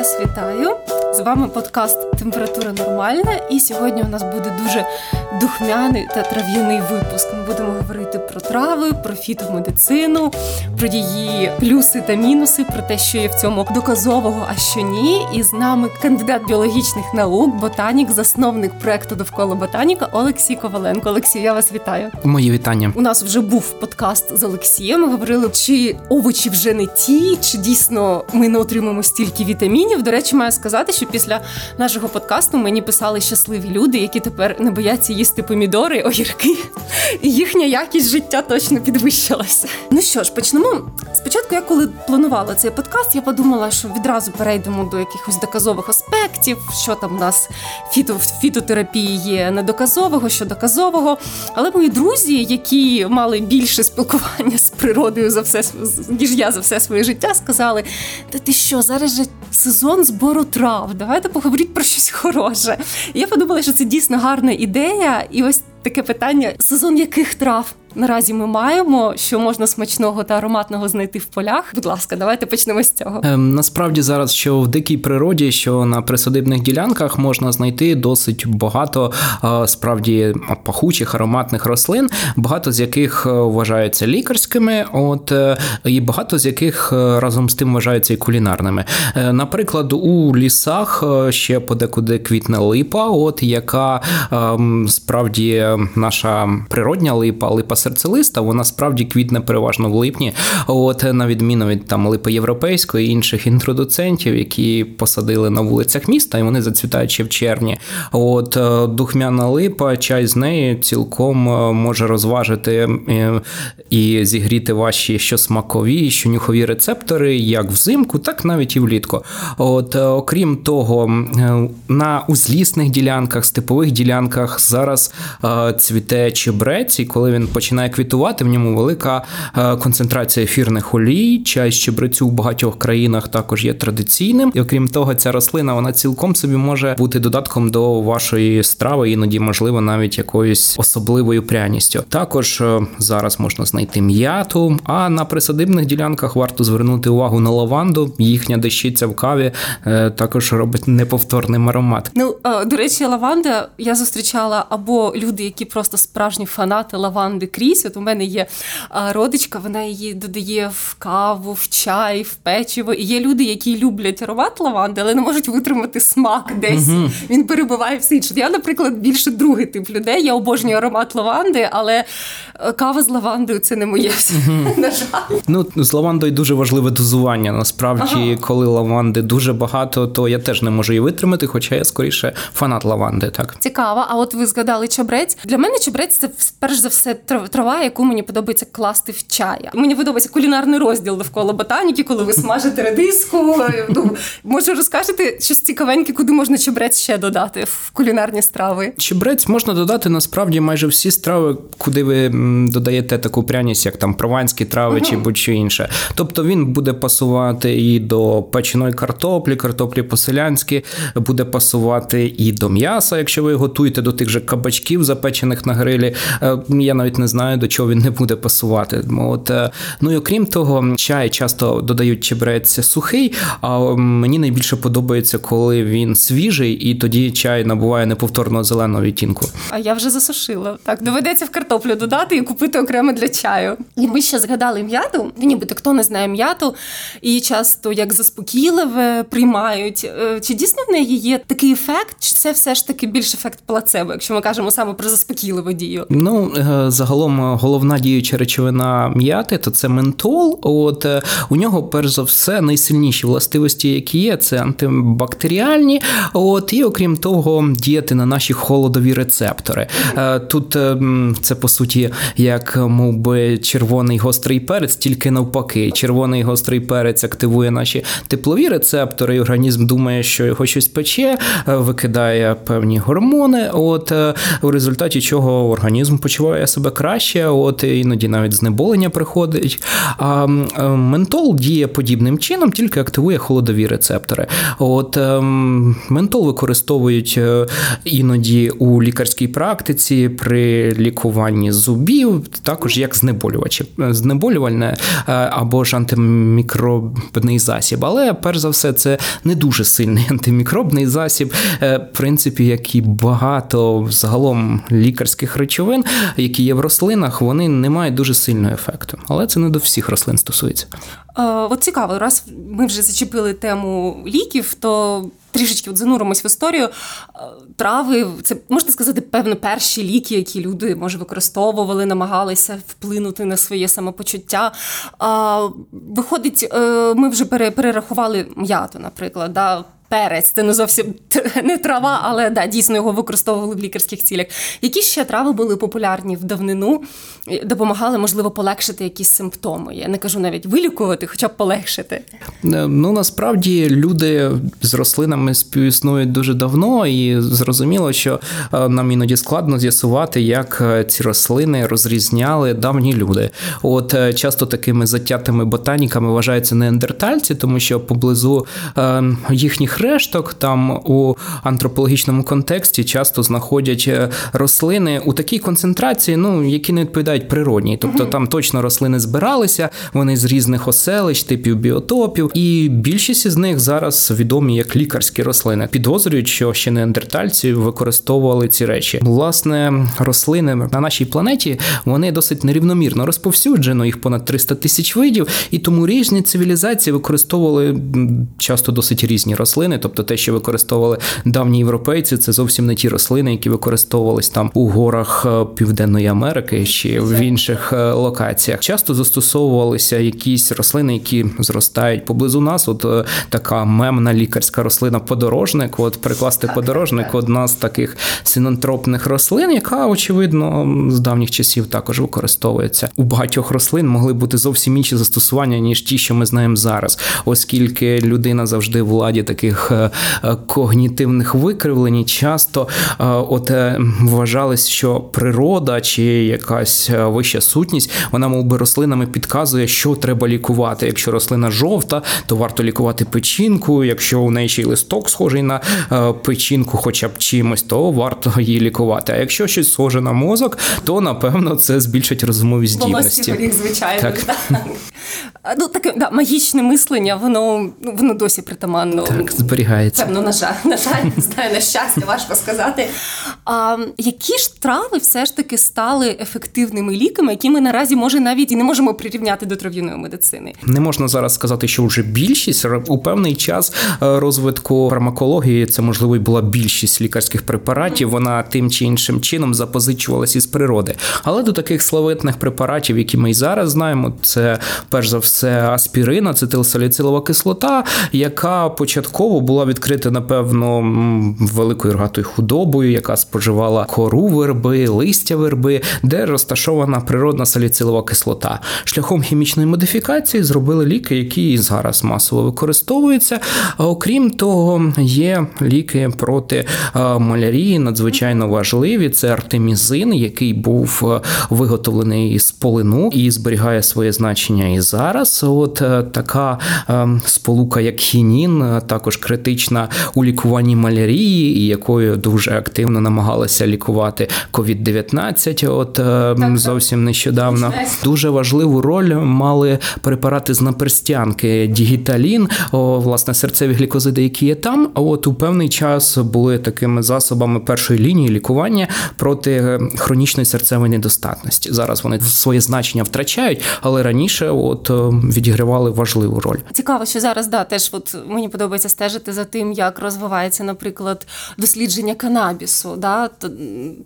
вас вітаю. З вами подкаст Температура нормальна. І сьогодні у нас буде дуже духмяний та трав'яний випуск. Ми будемо говорити про трави, про фітомедицину, про її плюси та мінуси, про те, що є в цьому доказового, а що ні. І з нами кандидат біологічних наук, ботанік, засновник проекту довкола ботаніка Олексій Коваленко. Олексій, я вас вітаю. Мої вітання. У нас вже був подкаст з Олексієм. Ми говорили, чи овочі вже не ті, чи дійсно ми не отримаємо стільки вітамінів. До речі, маю сказати, що після нашого подкасту мені писали щасливі люди, які тепер не бояться їсти помідори, огірки, і їхня якість життя точно підвищилася. Ну що ж, почнемо. Спочатку, я коли планувала цей подкаст, я подумала, що відразу перейдемо до якихось доказових аспектів, що там у нас фіто, фітотерапії є недоказового, що доказового. Але мої друзі, які мали більше спілкування з природою за все ніж я за все своє життя, сказали: Та ти що, зараз же сезон збору трав? Давайте поговоріть про щось хороше. Я подумала, що це дійсно гарна ідея, і ось таке питання: сезон яких трав? Наразі ми маємо, що можна смачного та ароматного знайти в полях. Будь ласка, давайте почнемо з цього. Ем, насправді зараз, що в дикій природі, що на присадибних ділянках можна знайти досить багато е, справді пахучих ароматних рослин, багато з яких е, вважаються лікарськими, от е, і багато з яких е, разом з тим вважаються і кулінарними. Е, наприклад, у лісах е, ще подекуди квітне липа, от яка ем, справді наша природня липа, липа серцелиста, вона справді квітне переважно в липні. От на відміну від там липи європейської і інших інтродуцентів, які посадили на вулицях міста, і вони зацвітають ще в червні. От е, духмяна липа, чай з неї цілком е, може розважити е, і зігріти ваші що смакові, що нюхові рецептори, як взимку, так навіть і влітку. От окрім того, на узлісних ділянках, степових ділянках зараз цвіте чебрець, і коли він починає починає квітувати, в ньому велика е, концентрація ефірних олій. Чай з чебрецю в багатьох країнах також є традиційним. І окрім того, ця рослина вона цілком собі може бути додатком до вашої страви, іноді, можливо, навіть якоюсь особливою пряністю. Також е, зараз можна знайти м'яту. А на присадибних ділянках варто звернути увагу на лаванду. Їхня дещиця в каві е, також робить неповторний аромат. Ну до речі, лаванда я зустрічала або люди, які просто справжні фанати лаванди скрізь. От у мене є родичка, вона її додає в каву, в чай, в печиво. І є люди, які люблять аромат лаванди, але не можуть витримати смак десь. Угу. Він перебуває все інше. Я, наприклад, більше другий тип людей. Я обожнюю аромат лаванди, але е, кава з лавандою це не моє. Угу. На жаль. Ну з лавандою дуже важливе дозування. Насправді, ага. коли лаванди дуже багато, то я теж не можу її витримати, хоча я скоріше фанат лаванди. Так цікаво. А от ви згадали чебрець. Для мене чебрець це перш за все трава, яку мені подобається класти в чай. Мені подобається кулінарний розділ довкола ботаніки, коли ви смажите редиску. Ну, може розкажете щось цікавеньке, куди можна чебрець ще додати в кулінарні страви? Чебрець можна додати насправді майже всі страви, куди ви додаєте таку пряність, як там прованські трави угу. чи будь-що інше. Тобто він буде пасувати і до печеної картоплі, картоплі по-селянськи, буде пасувати і до м'яса, якщо ви готуєте до тих же кабачків, запечених на грилі. Е, я навіть не знаю, до чого він не буде пасувати. От, е, Ну і окрім того, чай часто додають чебрець сухий, а мені найбільше подобається, коли він свіжий, і тоді чай набуває неповторного зеленого відтінку. А я вже засушила. Так, доведеться в картоплю додати і купити окремо для чаю. І ми ще згадали м'яту. Нібито хто не знає м'яту, і часто як заспокійливе приймають. Е, чи дійсно в неї є такий ефект, чи це все ж таки більш ефект плацебо, якщо ми кажемо саме про заспокійливу дію? Ну е, загалом головна діюча речовина м'яти, то це ментол. От е, у нього, перш за все, найсильніші властивості, які є, це антибактеріальні. От і окрім того, діяти на наші холодові рецептори. Е, тут е, це по суті, як мов би, червоний гострий перець, тільки навпаки. Червоний гострий перець активує наші теплові рецептори, і організм думає, що його щось пече, викидає певні гормони. От у результаті чого організм почуває себе краще краще, от іноді навіть знеболення приходить. А ментол діє подібним чином, тільки активує холодові рецептори. От ем, Ментол використовують е, іноді у лікарській практиці при лікуванні зубів, також як знеболювачі. Знеболювальне е, або ж антимікробний засіб. Але перш за все, це не дуже сильний антимікробний засіб, е, в принципі, як і багато загалом лікарських речовин, які є в рослинах, вони не мають дуже сильного ефекту. Але це не до всіх рослин стосується. От цікаво, раз ми вже зачепили тему ліків, то трішечки от зануримось в історію. Трави, це можна сказати, певно, перші ліки, які люди може використовували, намагалися вплинути на своє самопочуття. Виходить, е, ми вже перерахували м'яту, наприклад. да, перець. Це не зовсім не трава, але да, дійсно його використовували в лікарських цілях. Які ще трави були популярні в давнину, допомагали, можливо, полегшити якісь симптоми. Я не кажу навіть вилікувати, хоча б полегшити. Е, ну насправді люди з рослинами співіснують дуже давно, і зрозуміло, що е, нам іноді складно з'ясувати, як е, ці рослини розрізняли давні люди. От часто такими затятими ботаніками вважаються неандертальці, тому що поблизу їхніх решток там у антропологічному контексті часто знаходять е, рослини у такій концентрації, ну які не відповідають природній. Тобто там точно рослини збиралися, вони з різних оселищ, типів біотопів, і більшість із них зараз відомі як лікарські рослини. Підозрюють, що ще неандертальці використовували ці речі. Власне, рослини на нашій планеті вони досить нерівномірно розповсюджено, їх понад 300 тисяч видів, і тому різні цивілізації використовували часто досить різні рослини рослини, тобто те, що використовували давні європейці, це зовсім не ті рослини, які використовувались там у горах е, Південної Америки чи в інших е, локаціях. Часто застосовувалися якісь рослини, які зростають поблизу нас. От е, така мемна лікарська рослина подорожник. От прикласти подорожник одна з таких синантропних рослин, яка очевидно з давніх часів також використовується. У багатьох рослин могли бути зовсім інші застосування ніж ті, що ми знаємо зараз, оскільки людина завжди в владі таких таких е, е, когнітивних викривлень часто е, от вважалось, що природа чи якась вища сутність, вона мов би рослинами підказує, що треба лікувати. Якщо рослина жовта, то варто лікувати печінку. Якщо у неї ще й листок схожий на печінку, хоча б чимось, то варто її лікувати. А якщо щось схоже на мозок, то напевно це збільшить розумові здібності. Горіх, звичайно. Так. так. Ну, таке да, магічне мислення, воно ну, воно досі притаманно. Так, зберігається. Певно, на жаль, на жаль, не знаю, на щастя, важко сказати. А, Які ж трави все ж таки стали ефективними ліками, які ми наразі може навіть і не можемо прирівняти до трав'яної медицини? Не можна зараз сказати, що вже більшість у певний час е, розвитку фармакології це можливо і була більшість лікарських препаратів. Вона тим чи іншим чином запозичувалась із природи. Але до таких славетних препаратів, які ми й зараз знаємо, це перш за все аспірин, ацетилсаліцилова кислота, яка початково була відкрита, напевно, великою рогатою худобою, яка споживала кору верби, листя верби, де розташована природна саліцилова кислота. Шляхом хімічної модифікації зробили ліки, які зараз масово використовуються. А окрім того, є ліки проти малярії, надзвичайно важливі. Це артемізин, який був виготовлений із полину і зберігає своє значення і зараз. От е, така ем, сполука, як хінін, е, також критична у лікуванні малярії, і якою дуже активно намагалися лікувати COVID-19 От ем, так, зовсім нещодавно дуже важливу роль мали препарати з наперстянки Дігіталін, власне, серцеві глікозиди, які є там. А от у певний час були такими засобами першої лінії лікування проти е, хронічної серцевої недостатності. Зараз вони своє значення втрачають, але раніше, от відігравали важливу роль. Цікаво, що зараз да теж от мені подобається стежити за тим, як розвивається, наприклад, дослідження канабісу. Да?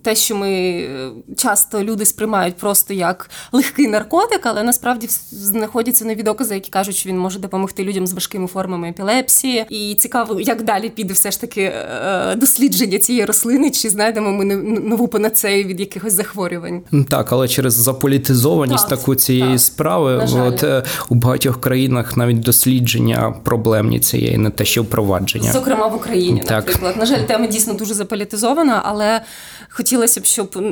Те, що ми е, часто люди сприймають просто як легкий наркотик, але насправді знаходяться нові докази, які кажуть, що він може допомогти людям з важкими формами епілепсії. І цікаво, як далі піде все ж таки е, дослідження цієї рослини, чи знайдемо ми нову панацею від якихось захворювань. Так, але через заполітизованість так, таку цієї так, справи, от у багатьох країнах навіть дослідження проблемні цієї, не те, що впровадження. Зокрема в Україні, так. наприклад. На жаль, тема дійсно дуже заполітизована, але хотілося б, щоб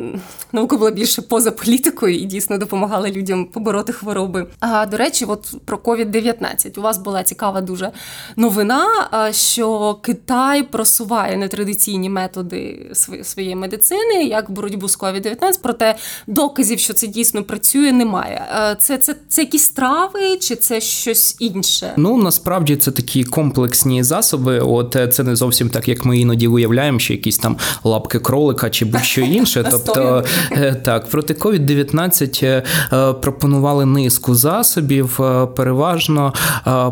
наука була більше поза політикою і дійсно допомагала людям побороти хвороби. А до речі, от про COVID-19. У вас була цікава дуже новина, що Китай просуває нетрадиційні методи своєї медицини як боротьбу з COVID-19, проте доказів, що це дійсно працює, немає. Це це, це якісь трави чи це щось інше? Ну насправді це такі комплексні засоби. От е, це не зовсім так, як ми іноді уявляємо, що якісь там лапки кролика чи будь-що інше. Тобто е, так, проти COVID-19 е, пропонували низку засобів, переважно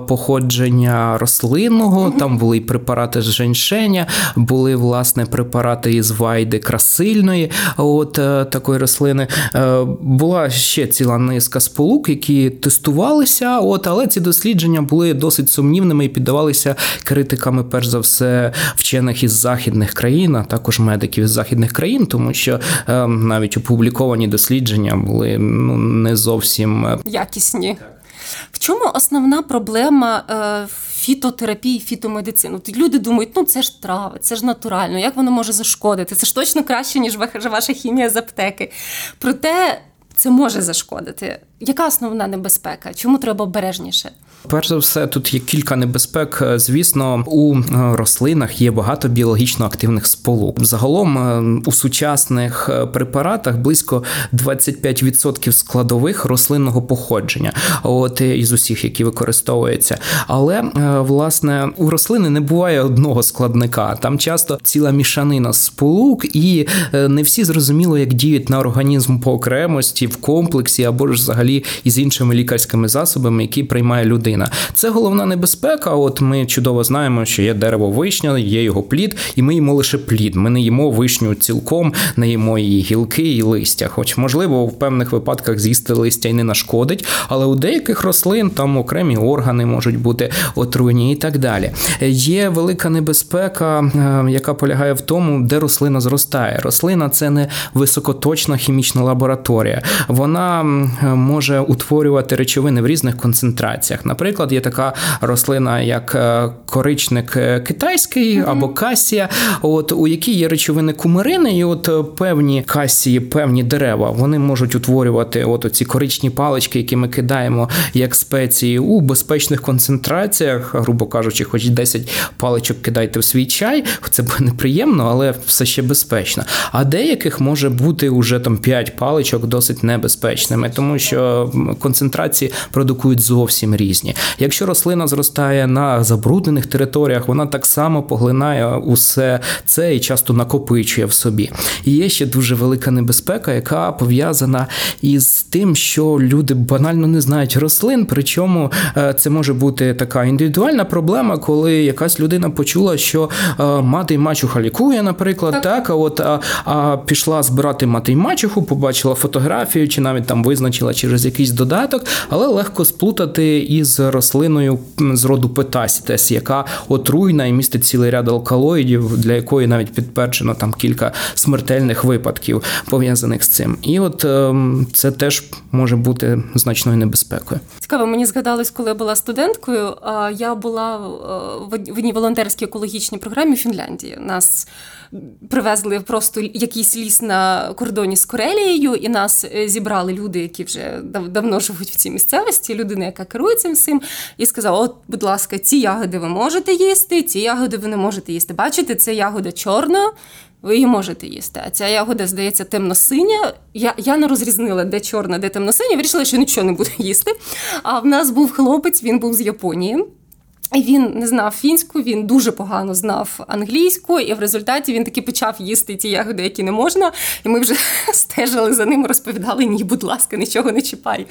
походження рослинного. Там були і препарати з женьшеня, були власне препарати із вайди красильної. От такої рослини була ще ціла низка сполук, які тестувалися. От але ці дослідження були досить сумнівними і піддавалися критиками, перш за все, вчених із західних країн, а також медиків із західних країн, тому що е, навіть опубліковані дослідження були ну не зовсім е, якісні. В чому основна проблема е, фітотерапії, фітомедицини? Люди думають, ну це ж трави, це ж натурально, як воно може зашкодити? Це ж точно краще, ніж ваша хімія з аптеки. Проте це може зашкодити. Яка основна небезпека? Чому треба обережніше? Перш за все, тут є кілька небезпек. Звісно, у е, рослинах є багато біологічно активних сполук. Загалом е, у сучасних е, препаратах близько 25% складових рослинного походження, от із усіх, які використовуються. Але власне у рослини не буває одного складника. Там часто ціла мішанина сполук, і не всі зрозуміло, як діють на організм по окремості в комплексі або ж взагалі із іншими лікарськими засобами, які приймає людина. Це головна небезпека. От ми чудово знаємо, що є дерево вишня, є його плід, і ми їмо лише плід. Ми не їмо вишню цілком, не їмо її гілки і листя. Хоч, можливо, в певних випадках з'їсти листя і не нашкодить, але у деяких рослин там окремі органи можуть бути отруєні і так далі. Є велика небезпека, е, яка полягає в тому, де рослина зростає. Рослина це не високоточна хімічна лабораторія. Вона може утворювати речовини в різних концентраціях. Наприклад, є така рослина, як е, коричник е, китайський або касія, от у якій є речовини кумарини, і от е, певні касії, певні дерева, вони можуть утворювати от оці коричні палички, які ми кидаємо як спеції у безпечних концентраціях, грубо кажучи, хоч 10 паличок кидайте в свій чай, це буде неприємно, але все ще безпечно. А деяких може бути уже там 5 паличок досить небезпечними, тому що концентрації продукують зовсім різні. Якщо рослина зростає на забруднених територіях, вона так само поглинає усе це і часто накопичує в собі. І є ще дуже велика небезпека, яка пов'язана із тим, що люди банально не знають рослин. Причому е, це може бути така індивідуальна проблема, коли якась людина почула, що е, мати й мачуха лікує, наприклад, так, так а от а, а пішла збирати мати й мачуху, побачила фотографію, чи навіть там визначила через якийсь додаток, але легко сплутати із рослиною з роду Петасітес, яка отруйна і містить цілий ряд алкалоїдів, для якої навіть підтверджено там кілька смертельних випадків пов'язаних з цим. І от ем, це теж може бути значною небезпекою. Цікаво, мені згадалось, коли я була студенткою. Я була в одній волонтерській екологічній програмі Фінляндії. Нас привезли просто якийсь ліс на кордоні з Корелією, і нас е, зібрали люди, які вже давно живуть в цій місцевості. Людина, яка керує цим всім, і сказала: От, будь ласка, ці ягоди ви можете їсти, ці ягоди ви не можете їсти. Бачите, це ягода чорна. Ви її можете їсти. А ця ягода, здається, темно-синя. Я я не розрізнила, де чорна, де темно-синя. Вирішила, що нічого не буду їсти. А в нас був хлопець, він був з Японії. Він не знав фінську, він дуже погано знав англійську, і в результаті він таки почав їсти ті ягоди, які не можна. І ми вже стежили за ним, розповідали ні, будь ласка, нічого не чіпай.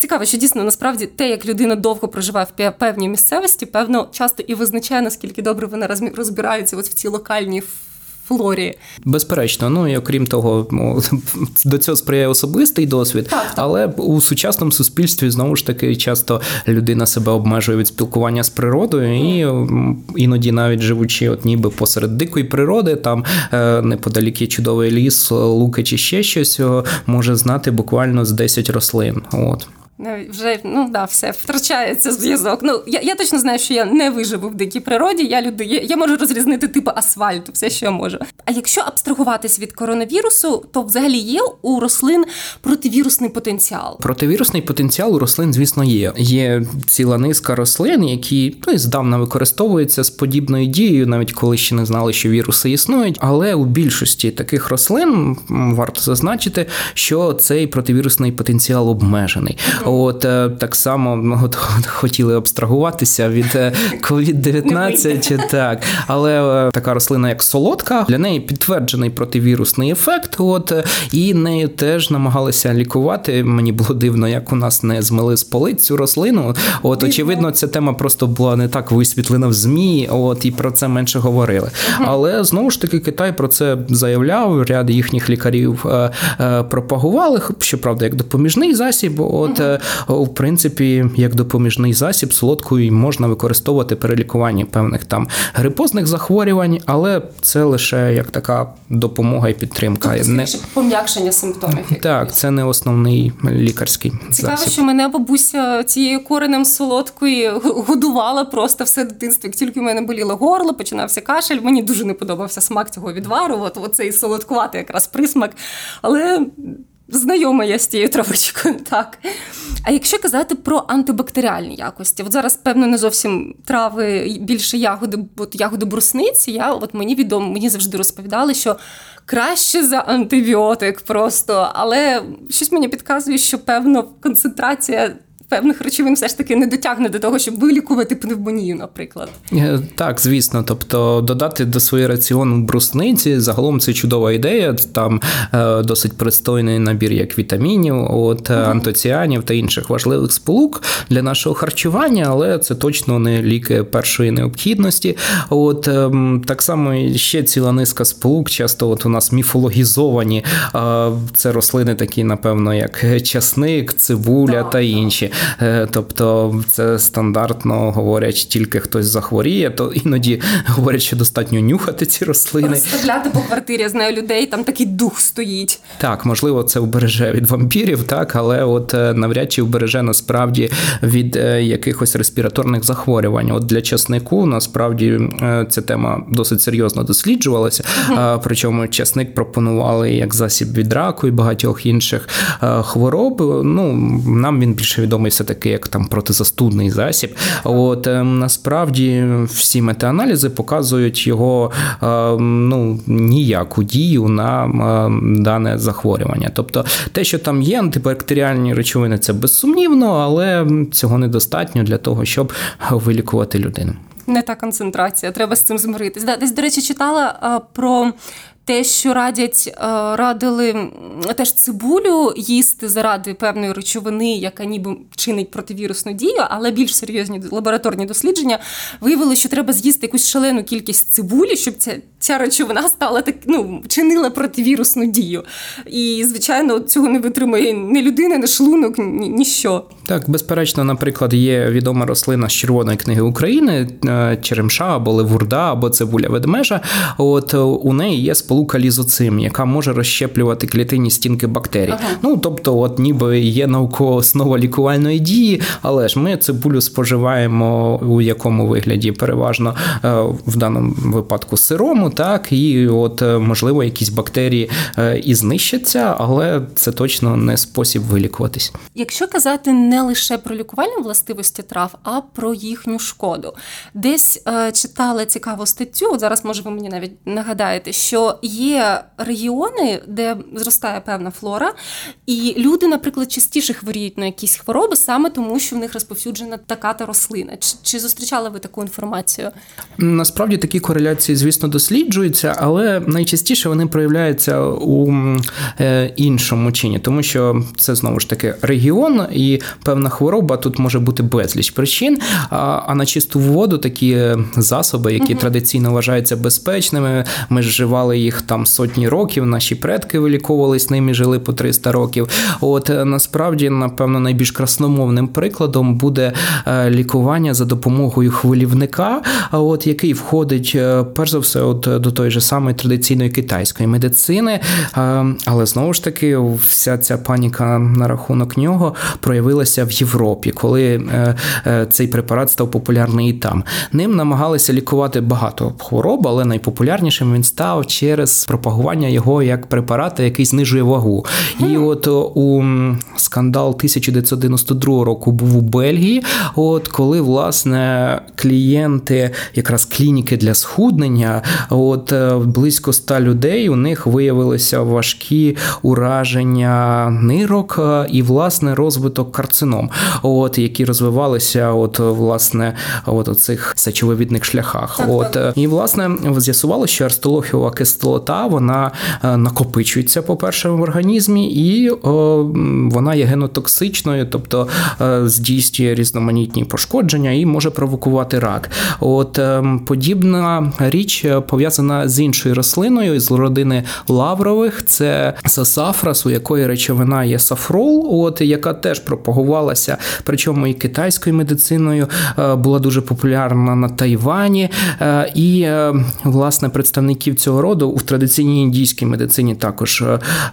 Цікаво, що дійсно насправді те, як людина довго проживає в певній місцевості, певно, часто і визначає, наскільки добре вона розбирається от в цій локальній флорі. Безперечно, ну і окрім того, до цього сприяє особистий досвід, так, так. але у сучасному суспільстві знову ж таки часто людина себе обмежує від спілкування з природою, і іноді, навіть живучи, от ніби посеред дикої природи, там е, неподалік є чудовий ліс, луки чи ще щось, може знати буквально з 10 рослин. От. Вже ну да, все втрачається зв'язок. Ну я я точно знаю, що я не виживу в дикій природі. Я люди, я, я можу розрізнити типу асфальту, все, що я можу. А якщо абстрагуватись від коронавірусу, то взагалі є у рослин противірусний потенціал. Противірусний потенціал у рослин, звісно, є. Є ціла низка рослин, які ну, здавна використовуються з подібною дією, навіть коли ще не знали, що віруси існують. Але у більшості таких рослин варто зазначити, що цей противірусний потенціал обмежений. От е, так само от, хотіли абстрагуватися від COVID-19, е, так, але е, така рослина, як солодка, для неї підтверджений противірусний ефект. От і нею теж намагалися лікувати. Мені було дивно, як у нас не змили з полиць цю рослину. От очевидно, ця тема просто була не так висвітлена в змі. От і про це менше говорили. Але знову ж таки, Китай про це заявляв. Ряд їхніх лікарів пропагували, щоправда, як допоміжний засіб. От в принципі, як допоміжний засіб, солодкою можна використовувати при лікуванні певних там грипозних захворювань, але це лише як така допомога і підтримка. Тобто, не пом'якшення симптомів. Так, це не основний лікарський Цікаво, засіб. що мене бабуся цією коренем солодкої годувала просто все дитинство. Як тільки в мене боліло горло, починався кашель. Мені дуже не подобався смак цього відвару. От оцей солодкуватий якраз присмак. Але знайома я з тією травичкою, так. А якщо казати про антибактеріальні якості, от зараз, певно, не зовсім трави більше ягоди, от ягоди брусниці, я от мені відомо, мені завжди розповідали, що краще за антибіотик просто, але щось мені підказує, що певно концентрація певних речовин все ж таки не дотягне до того, щоб вилікувати пневмонію, наприклад. Е, так, звісно. Тобто додати до своєї раціону брусниці загалом це чудова ідея. Там е, досить пристойний набір як вітамінів, от угу. антоціанів та інших важливих сполук для нашого харчування, але це точно не ліки першої необхідності. От е, так само ще ціла низка сполук, часто от у нас міфологізовані. Е, це рослини, такі, напевно, як часник, цибуля да, та інші. Е, тобто це стандартно говорять, тільки хтось захворіє, то іноді говорять, що достатньо нюхати ці рослини. Розставляти по квартирі, я знаю людей, там такий дух стоїть. Так, можливо, це вбереже від вампірів, так, але от е, навряд чи вбереже насправді від е, якихось респіраторних захворювань. От для часнику насправді ця тема досить серйозно досліджувалася. Uh-huh. Причому часник пропонували як засіб від раку і багатьох інших хвороб. Ну нам він більше відомий все-таки як там протизастудний засіб. От ем, насправді всі метааналізи показують його ем, ну, ніяку дію на ем, дане захворювання. Тобто те, що там є антибактеріальні речовини, це безсумнівно, але цього недостатньо для того, щоб вилікувати людину. Не та концентрація, треба з цим змиритись. Да, Десь, до речі, читала а, про те, що радять, е, радили теж цибулю їсти заради певної речовини, яка ніби чинить противірусну дію, але більш серйозні лабораторні дослідження виявили, що треба з'їсти якусь шалену кількість цибулі, щоб ця ця речовина стала так, ну, чинила противірусну дію. І, звичайно, цього не витримує ні людина, ні шлунок, ні, ніщо. Так, безперечно, наприклад, є відома рослина з Червоної книги України, е, черемша або левурда, або цибуля ведмежа. От у неї є сполука лізоцим, яка може розщеплювати клітинні стінки бактерій. Ага. Ну тобто, от ніби є наукова основа лікувальної дії, але ж ми цибулю споживаємо у якому вигляді переважно е, в даному випадку сирому, так і от е, можливо якісь бактерії е, і знищаться, але це точно не спосіб вилікуватись. Якщо казати не лише про лікувальні властивості трав, а про їхню шкоду, десь читала цікаву статтю. Зараз може ви мені навіть нагадаєте, що є регіони, де зростає певна флора, і люди, наприклад, частіше хворіють на якісь хвороби саме тому, що в них розповсюджена така та рослина. Чи, чи зустрічали ви таку інформацію? Насправді такі кореляції, звісно, досліджуються, але найчастіше вони проявляються у е, іншому чині, тому що це знову ж таки регіон і певна хвороба тут може бути безліч причин. А, а на чисту воду такі засоби, які угу. традиційно вважаються безпечними, ми ж вживали їх там сотні років. Наші предки виліковувались ними, жили по 300 років. От е, насправді, напевно, найбільш красномовним прикладом буде е, лікування за допомогою хвилівника, от який входить е, перш за все, от до тої ж самої традиційної китайської медицини. Але знову ж таки, вся ця паніка на рахунок нього проявилася з'явилося в Європі, коли цей препарат став популярний і там. Ним намагалися лікувати багато хвороб, але найпопулярнішим він став через пропагування його як препарата, який знижує вагу. І от у скандал 1992 року був у Бельгії. От коли власне клієнти, якраз клініки для схуднення, от близько ста людей у них виявилися важкі ураження нирок і власне розвиток карцином, от які розвивалися, от власне, от у цих сечовивідних шляхах. Так, от так. і власне з'ясувалося, що арстолохіова кислота вона е, накопичується, по перше, в організмі, і о, вона є генотоксичною, тобто е, здійснює різноманітні пошкодження і може провокувати рак. От ем, подібна річ пов'язана з іншою рослиною з родини лаврових. Це сасафрас, у якої речовина є сафрол, от яка теж пропагувалася, причому і китайською медициною е, була дуже популярна на Тайвані. Е, і е, власне представників цього роду у традиційній індійській медицині також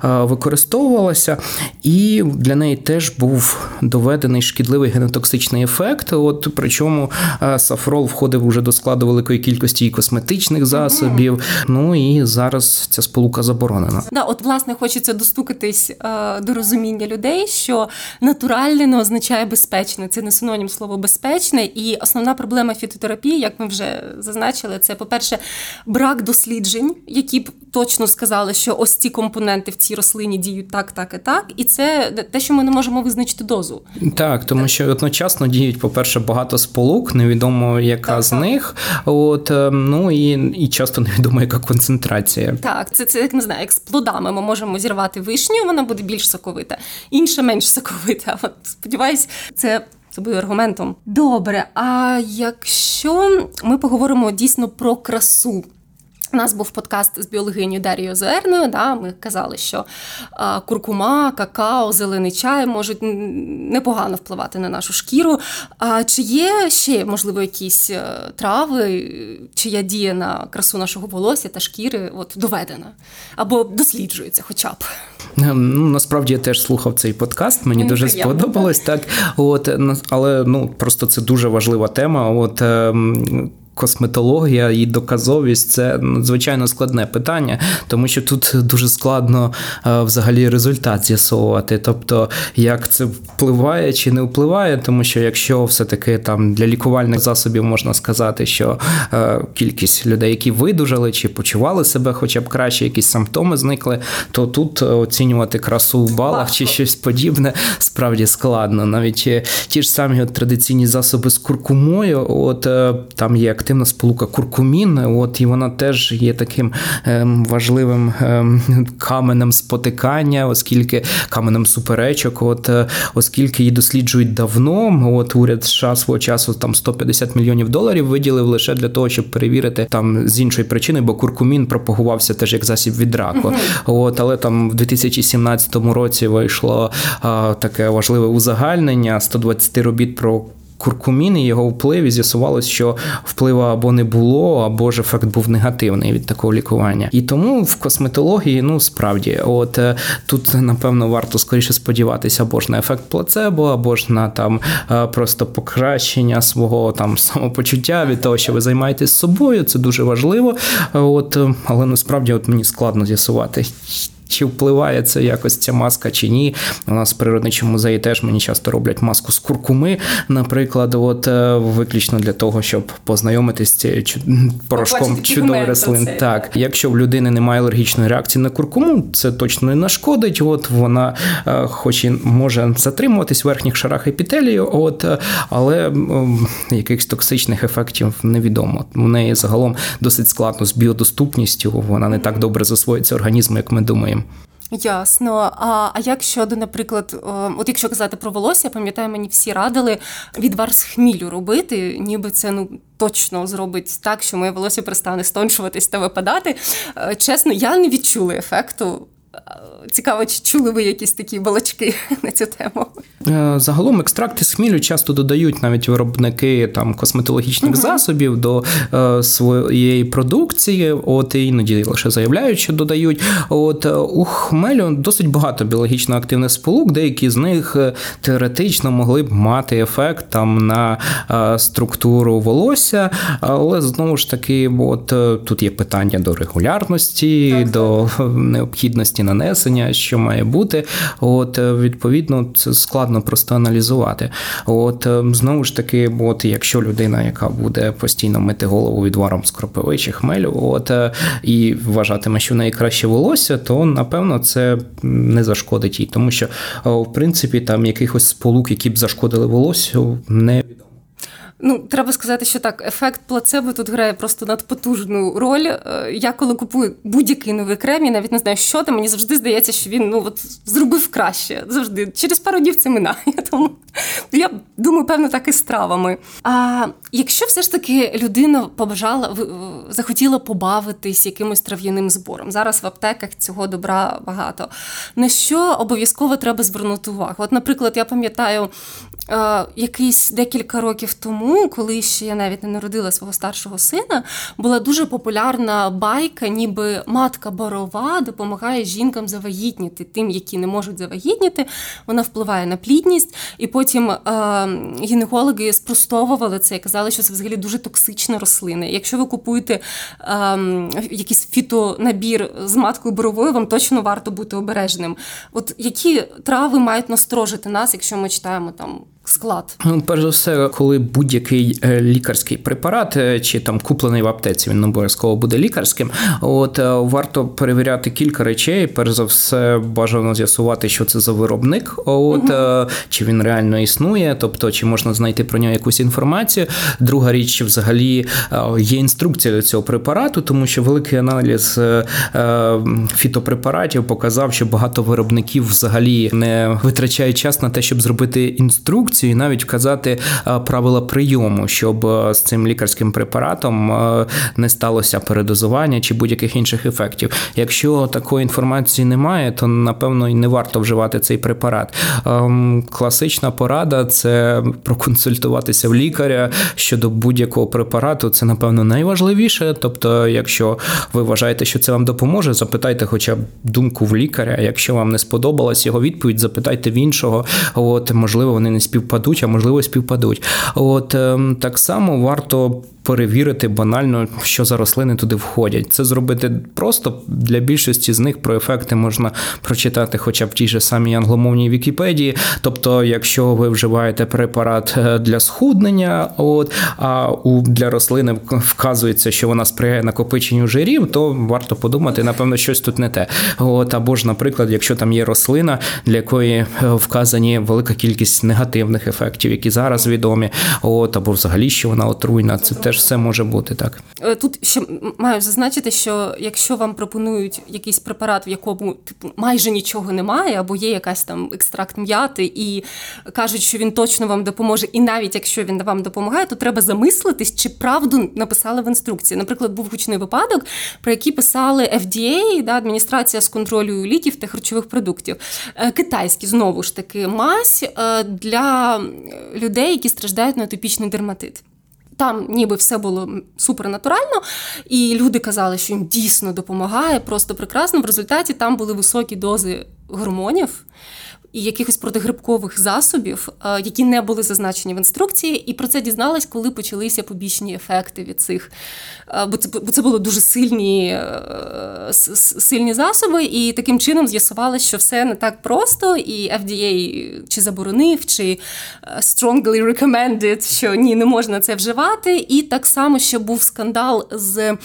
використовувалася, і для неї теж був доведений шкідливий генотоксичний ефект. От причому сафрол входив уже до складу великої кількості і косметичних засобів. Mm-hmm. Ну і зараз ця сполука заборонена. Да, от власне хочеться достукатись е, до розуміння людей, що натуральне не означає безпечне. Це не синонім слова безпечне. І основна проблема фітотерапії, як ми вже зазначили, це, по-перше, брак досліджень, які б точно сказали, що ось ці компоненти в цій рослині діють так, так і так. І це те, що ми не можемо визначити дозу. Так, тому що одночасно діють, по-перше, багато сполук, невідомо яка так, з так. них. От ем, ну і і часто невідомо, яка концентрація. Так, це це як не знаю, як з плодами. Ми можемо зірвати вишню, вона буде більш соковита, інша менш соковита. От сподіваюсь, це. Це буде аргументом. Добре. А якщо ми поговоримо дійсно про красу у нас був подкаст з біологиню Дарією Зерною. Да, Ми казали, що а, куркума, какао, зелений чай можуть непогано впливати на нашу шкіру. А чи є ще, можливо, якісь е, трави, чия дія на красу нашого волосся та шкіри от, доведена або досліджується, хоча б? Ем, ну, Насправді я теж слухав цей подкаст, мені дуже приємно, сподобалось так. От, Але ну, просто це дуже важлива тема. От ем, косметологія і доказовість це надзвичайно складне питання, тому що тут дуже складно е, взагалі результат з'ясовувати. Тобто, як це впливає чи не впливає, тому що якщо все-таки там для лікувальних засобів можна сказати, що е, кількість людей, які видужали чи почували себе хоча б краще, якісь симптоми зникли, то тут оцінювати красу в балах чи щось подібне справді складно. Навіть е, ті ж самі традиційні засоби з куркумою, от там є активна сполука куркумін. От і вона теж є таким ем, важливим ем, каменем спотикання, оскільки каменем суперечок, от е, оскільки її досліджують давно. От уряд США свого часу там 150 мільйонів доларів виділив лише для того, щоб перевірити там з іншої причини, бо куркумін пропагувався теж як засіб від раку. От, але там в 2017 році вийшло а, таке важливе узагальнення 120 робіт про куркумін і його вплив, і з'ясувалось, що впливу або не було, або ж ефект був негативний від такого лікування. І тому в косметології, ну справді, от е, тут напевно варто скоріше сподіватися або ж на ефект плацебо, або ж на там е, просто покращення свого там самопочуття від того, що ви займаєтесь собою. Це дуже важливо. От але насправді, от мені складно з'ясувати чи впливає це якось ця маска чи ні. У нас в природничому музеї теж мені часто роблять маску з куркуми, наприклад, от е, виключно для того, щоб познайомитись з цією порошком чудових рослин. Це. Так, якщо в людини немає алергічної реакції на куркуму, це точно не нашкодить. От вона, е, хоч і може затримуватись в верхніх шарах епітелію, от е, але якихось токсичних ефектів невідомо. У неї загалом досить складно з біодоступністю. Вона не так добре засвоїться організму, як ми думаємо. Ясно. А а як щодо, наприклад, от якщо казати про волосся, пам'ятаю, мені всі радили відвар з хмілю робити, ніби це ну точно зробить так, що моє волосся перестане стончуватись та випадати. Е, чесно, я не відчула ефекту Цікаво, чи чули ви якісь такі балачки на цю тему? Е, загалом екстракти з хмілю часто додають навіть виробники там косметологічних uh засобів до е, своєї продукції. От і іноді лише заявляють, що додають. От е, у хмелю досить багато біологічно активних сполук, деякі з них е, теоретично могли б мати ефект там на е, структуру волосся, але знову ж таки, от тут є питання до регулярності, так, до необхідності нанесення, що має бути. От відповідно, це складно просто аналізувати. От знову ж таки, от якщо людина, яка буде постійно мити голову відваром з кропиви чи хмелю, от і вважатиме, що в неї краще волосся, то напевно це не зашкодить їй, тому що в принципі там якихось сполук, які б зашкодили волосю, не Ну, треба сказати, що так, ефект плацебо тут грає просто надпотужну роль. Е, я коли купую будь-який новий крем, я навіть не знаю, що там, мені завжди здається, що він ну от зробив краще. Завжди через пару днів це минає. Тому я думаю, певно, так і з травами. А якщо все ж таки людина побажала захотіла побавитись якимось трав'яним збором, зараз в аптеках цього добра багато. На що обов'язково треба звернути увагу? От, наприклад, я пам'ятаю е, якийсь декілька років тому, коли ще я навіть не народила свого старшого сина, була дуже популярна байка, ніби матка борова допомагає жінкам завагітніти, тим, які не можуть завагітніти, вона впливає на плідність. І потім е, гінекологи спростовували це і казали, що це взагалі дуже токсична рослина. Якщо ви купуєте е, якийсь фітонабір з маткою боровою, вам точно варто бути обережним. От які трави мають насторожити нас, якщо ми читаємо там склад? Ну, перш за все, коли будь-який е, лікарський препарат е, чи там куплений в аптеці, він обов'язково буде лікарським. От е, варто перевіряти кілька речей. Перш за все, бажано з'ясувати, що це за виробник, от угу. чи він реально існує, тобто чи можна знайти про нього якусь інформацію. Друга річ, чи взагалі є інструкція до цього препарату, тому що великий аналіз фітопрепаратів показав, що багато виробників взагалі не витрачають час на те, щоб зробити інструкцію інструкцію і навіть вказати е, правила прийому, щоб е, з цим лікарським препаратом е, не сталося передозування чи будь-яких інших ефектів. Якщо такої інформації немає, то напевно і не варто вживати цей препарат. Ем, класична порада це проконсультуватися в лікаря щодо будь-якого препарату. Це напевно найважливіше. Тобто, якщо ви вважаєте, що це вам допоможе, запитайте, хоча б думку в лікаря. Якщо вам не сподобалась його відповідь, запитайте в іншого. От можливо, вони не спів співпадуть, а можливо співпадуть. От ем, так само варто перевірити банально, що за рослини туди входять. Це зробити просто для більшості з них про ефекти можна прочитати, хоча б в тій же самій англомовній Вікіпедії. Тобто, якщо ви вживаєте препарат е, для схуднення, от а у для рослини вказується, що вона сприяє накопиченню жирів, то варто подумати, напевно, щось тут не те. От або ж, наприклад, якщо там є рослина, для якої е, вказані велика кількість негативних ефектів, які зараз відомі, от або взагалі що вона отруйна, це теж все може бути так. Е, тут ще маю зазначити, що якщо вам пропонують якийсь препарат, в якому типу майже нічого немає, або є якась там екстракт м'яти, і кажуть, що він точно вам допоможе, і навіть якщо він вам допомагає, то треба замислитись, чи правду написали в інструкції. Наприклад, був гучний випадок, про який писали FDA, да, адміністрація з контролю ліків та харчових продуктів. Е, китайські знову ж таки мазь е, для людей, які страждають на атопічний дерматит. Там ніби все було супернатурально, і люди казали, що їм дійсно допомагає, просто прекрасно. В результаті там були високі дози гормонів і якихось протигрибкових засобів, е, які не були зазначені в інструкції, і про це дізналась, коли почалися побічні ефекти від цих. Е, бо це бо це були дуже сильні е, сильні засоби, і таким чином з'ясувалося, що все не так просто, і FDA чи заборонив, чи strongly recommended, що ні, не можна це вживати. І так само ще був скандал з.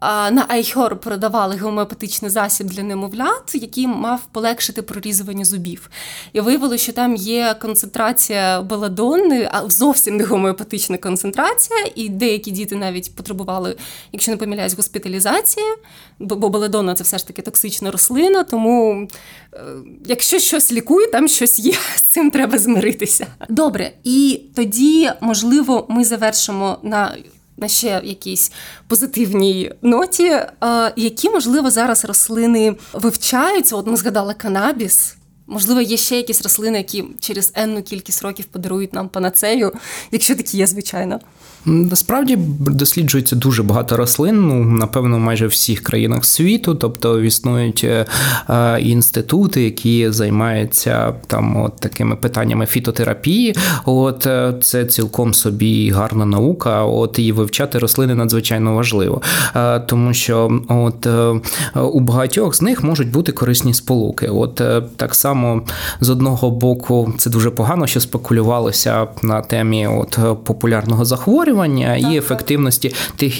На iHerb продавали гомеопатичний засіб для немовлят, який мав полегшити прорізування зубів. І виявилося, що там є концентрація беладонни, а зовсім не гомеопатична концентрація, і деякі діти навіть потребували, якщо не помиляюсь, госпіталізації, бо беладонна – це все ж таки токсична рослина. Тому е, якщо щось лікує, там щось є, з цим треба змиритися. Добре, і тоді, можливо, ми завершимо на на ще якійсь позитивній ноті, які можливо зараз рослини вивчаються. От ми згадали канабіс. Можливо, є ще якісь рослини, які через енну кількість років подарують нам панацею, якщо такі є, звичайно. Насправді досліджується дуже багато рослин, ну напевно, майже в всіх країнах світу. Тобто існують е, е, інститути, які займаються там от такими питаннями фітотерапії. От е, це цілком собі гарна наука. От і вивчати рослини надзвичайно важливо, тому що от у багатьох з них можуть бути корисні сполуки. От так само з одного боку, це дуже погано, що спекулювалося на темі от популярного захворювання захворювання і ефективності тих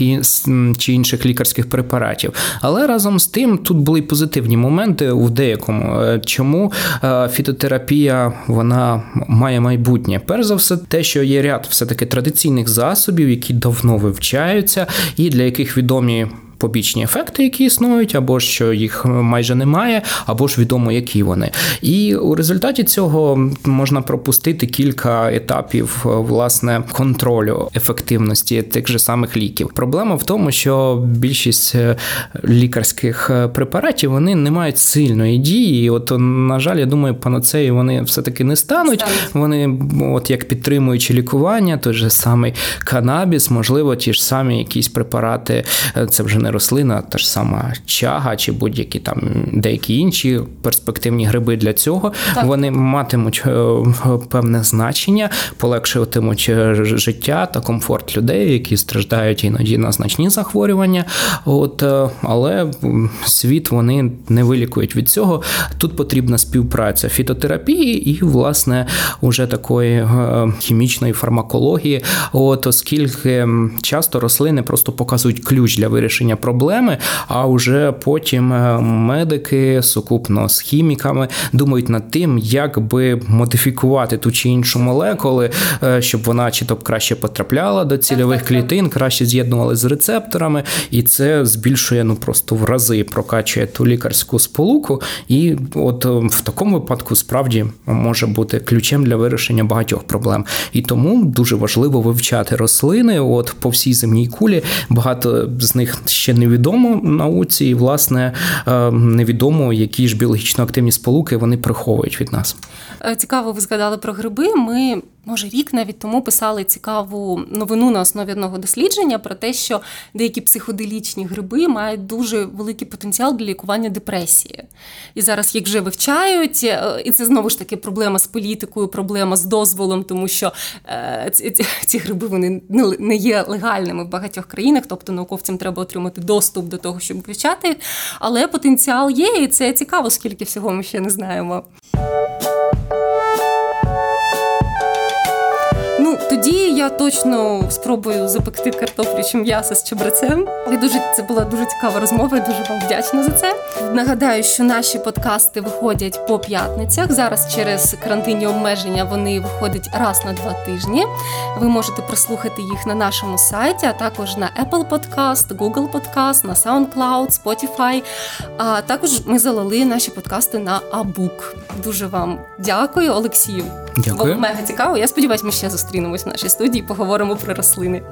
чи інших лікарських препаратів. Але разом з тим тут були позитивні моменти у деякому. Е, чому е, фітотерапія вона має майбутнє? Перш за все, те, що є ряд все таки традиційних засобів, які давно вивчаються, і для яких відомі побічні ефекти, які існують, або що їх майже немає, або ж відомо, які вони. І у результаті цього можна пропустити кілька етапів власне контролю ефективності тих же самих ліків. Проблема в тому, що більшість е, лікарських е, препаратів вони не мають сильної дії. І От, на жаль, я думаю, панацеї вони все-таки не стануть. Вони, от як підтримуючи лікування, той же самий канабіс, можливо, ті ж самі якісь препарати, е, це вже не рослина, та ж сама чага чи будь-які там деякі інші перспективні гриби для цього, так. вони матимуть е, певне значення, полегшуватимуть е, життя та комфорт людей, які страждають іноді на значні захворювання. От, е, Але світ вони не вилікують від цього. Тут потрібна співпраця фітотерапії і, власне, уже такої хімічної фармакології, от оскільки часто рослини просто показують ключ для вирішення проблеми, а вже потім е, медики сукупно з хіміками думають над тим, як би модифікувати ту чи іншу молекули, е, щоб вона чи то краще потрапляла до цільових клітин, краще з'єднували з рецепторами, і це збільшує ну просто в рази прокачує ту лікарську сполуку. І от е, в такому випадку справді може бути ключем для вирішення багатьох проблем. І тому дуже важливо вивчати рослини. От по всій земній кулі багато з них ще невідомо науці, і власне е, невідомо, які ж біологічно активні сполуки вони приховують від нас. Е, цікаво, ви згадали про гриби. Ми може рік навіть тому писали цікаву новину на основі одного дослідження про те, що деякі психоделічні гриби мають дуже великий потенціал для лікування депресії. І зараз їх вже вивчають, е, і це знову ж таки проблема з політикою, проблема з дозволом, тому що ці, ці гриби вони не є легальними в багатьох країнах, тобто науковцям треба отримати доступ до того, щоб вивчати. Але потенціал є, і це цікаво, скільки всього ми ще не знаємо. Тоді я точно спробую запекти картоплю чи м'ясо з чебрецем. І дуже це була дуже цікава розмова. і Дуже вам вдячна за це. Нагадаю, що наші подкасти виходять по п'ятницях. Зараз через карантинні обмеження вони виходять раз на два тижні. Ви можете прослухати їх на нашому сайті, а також на Apple Podcast, Google Podcast, на SoundCloud, Spotify. А також ми залили наші подкасти на Абук. Дуже вам дякую, Олексію. Дякую. Мега цікаво. Я сподіваюся, ми ще зустрінемось в нашій студії. Поговоримо про рослини.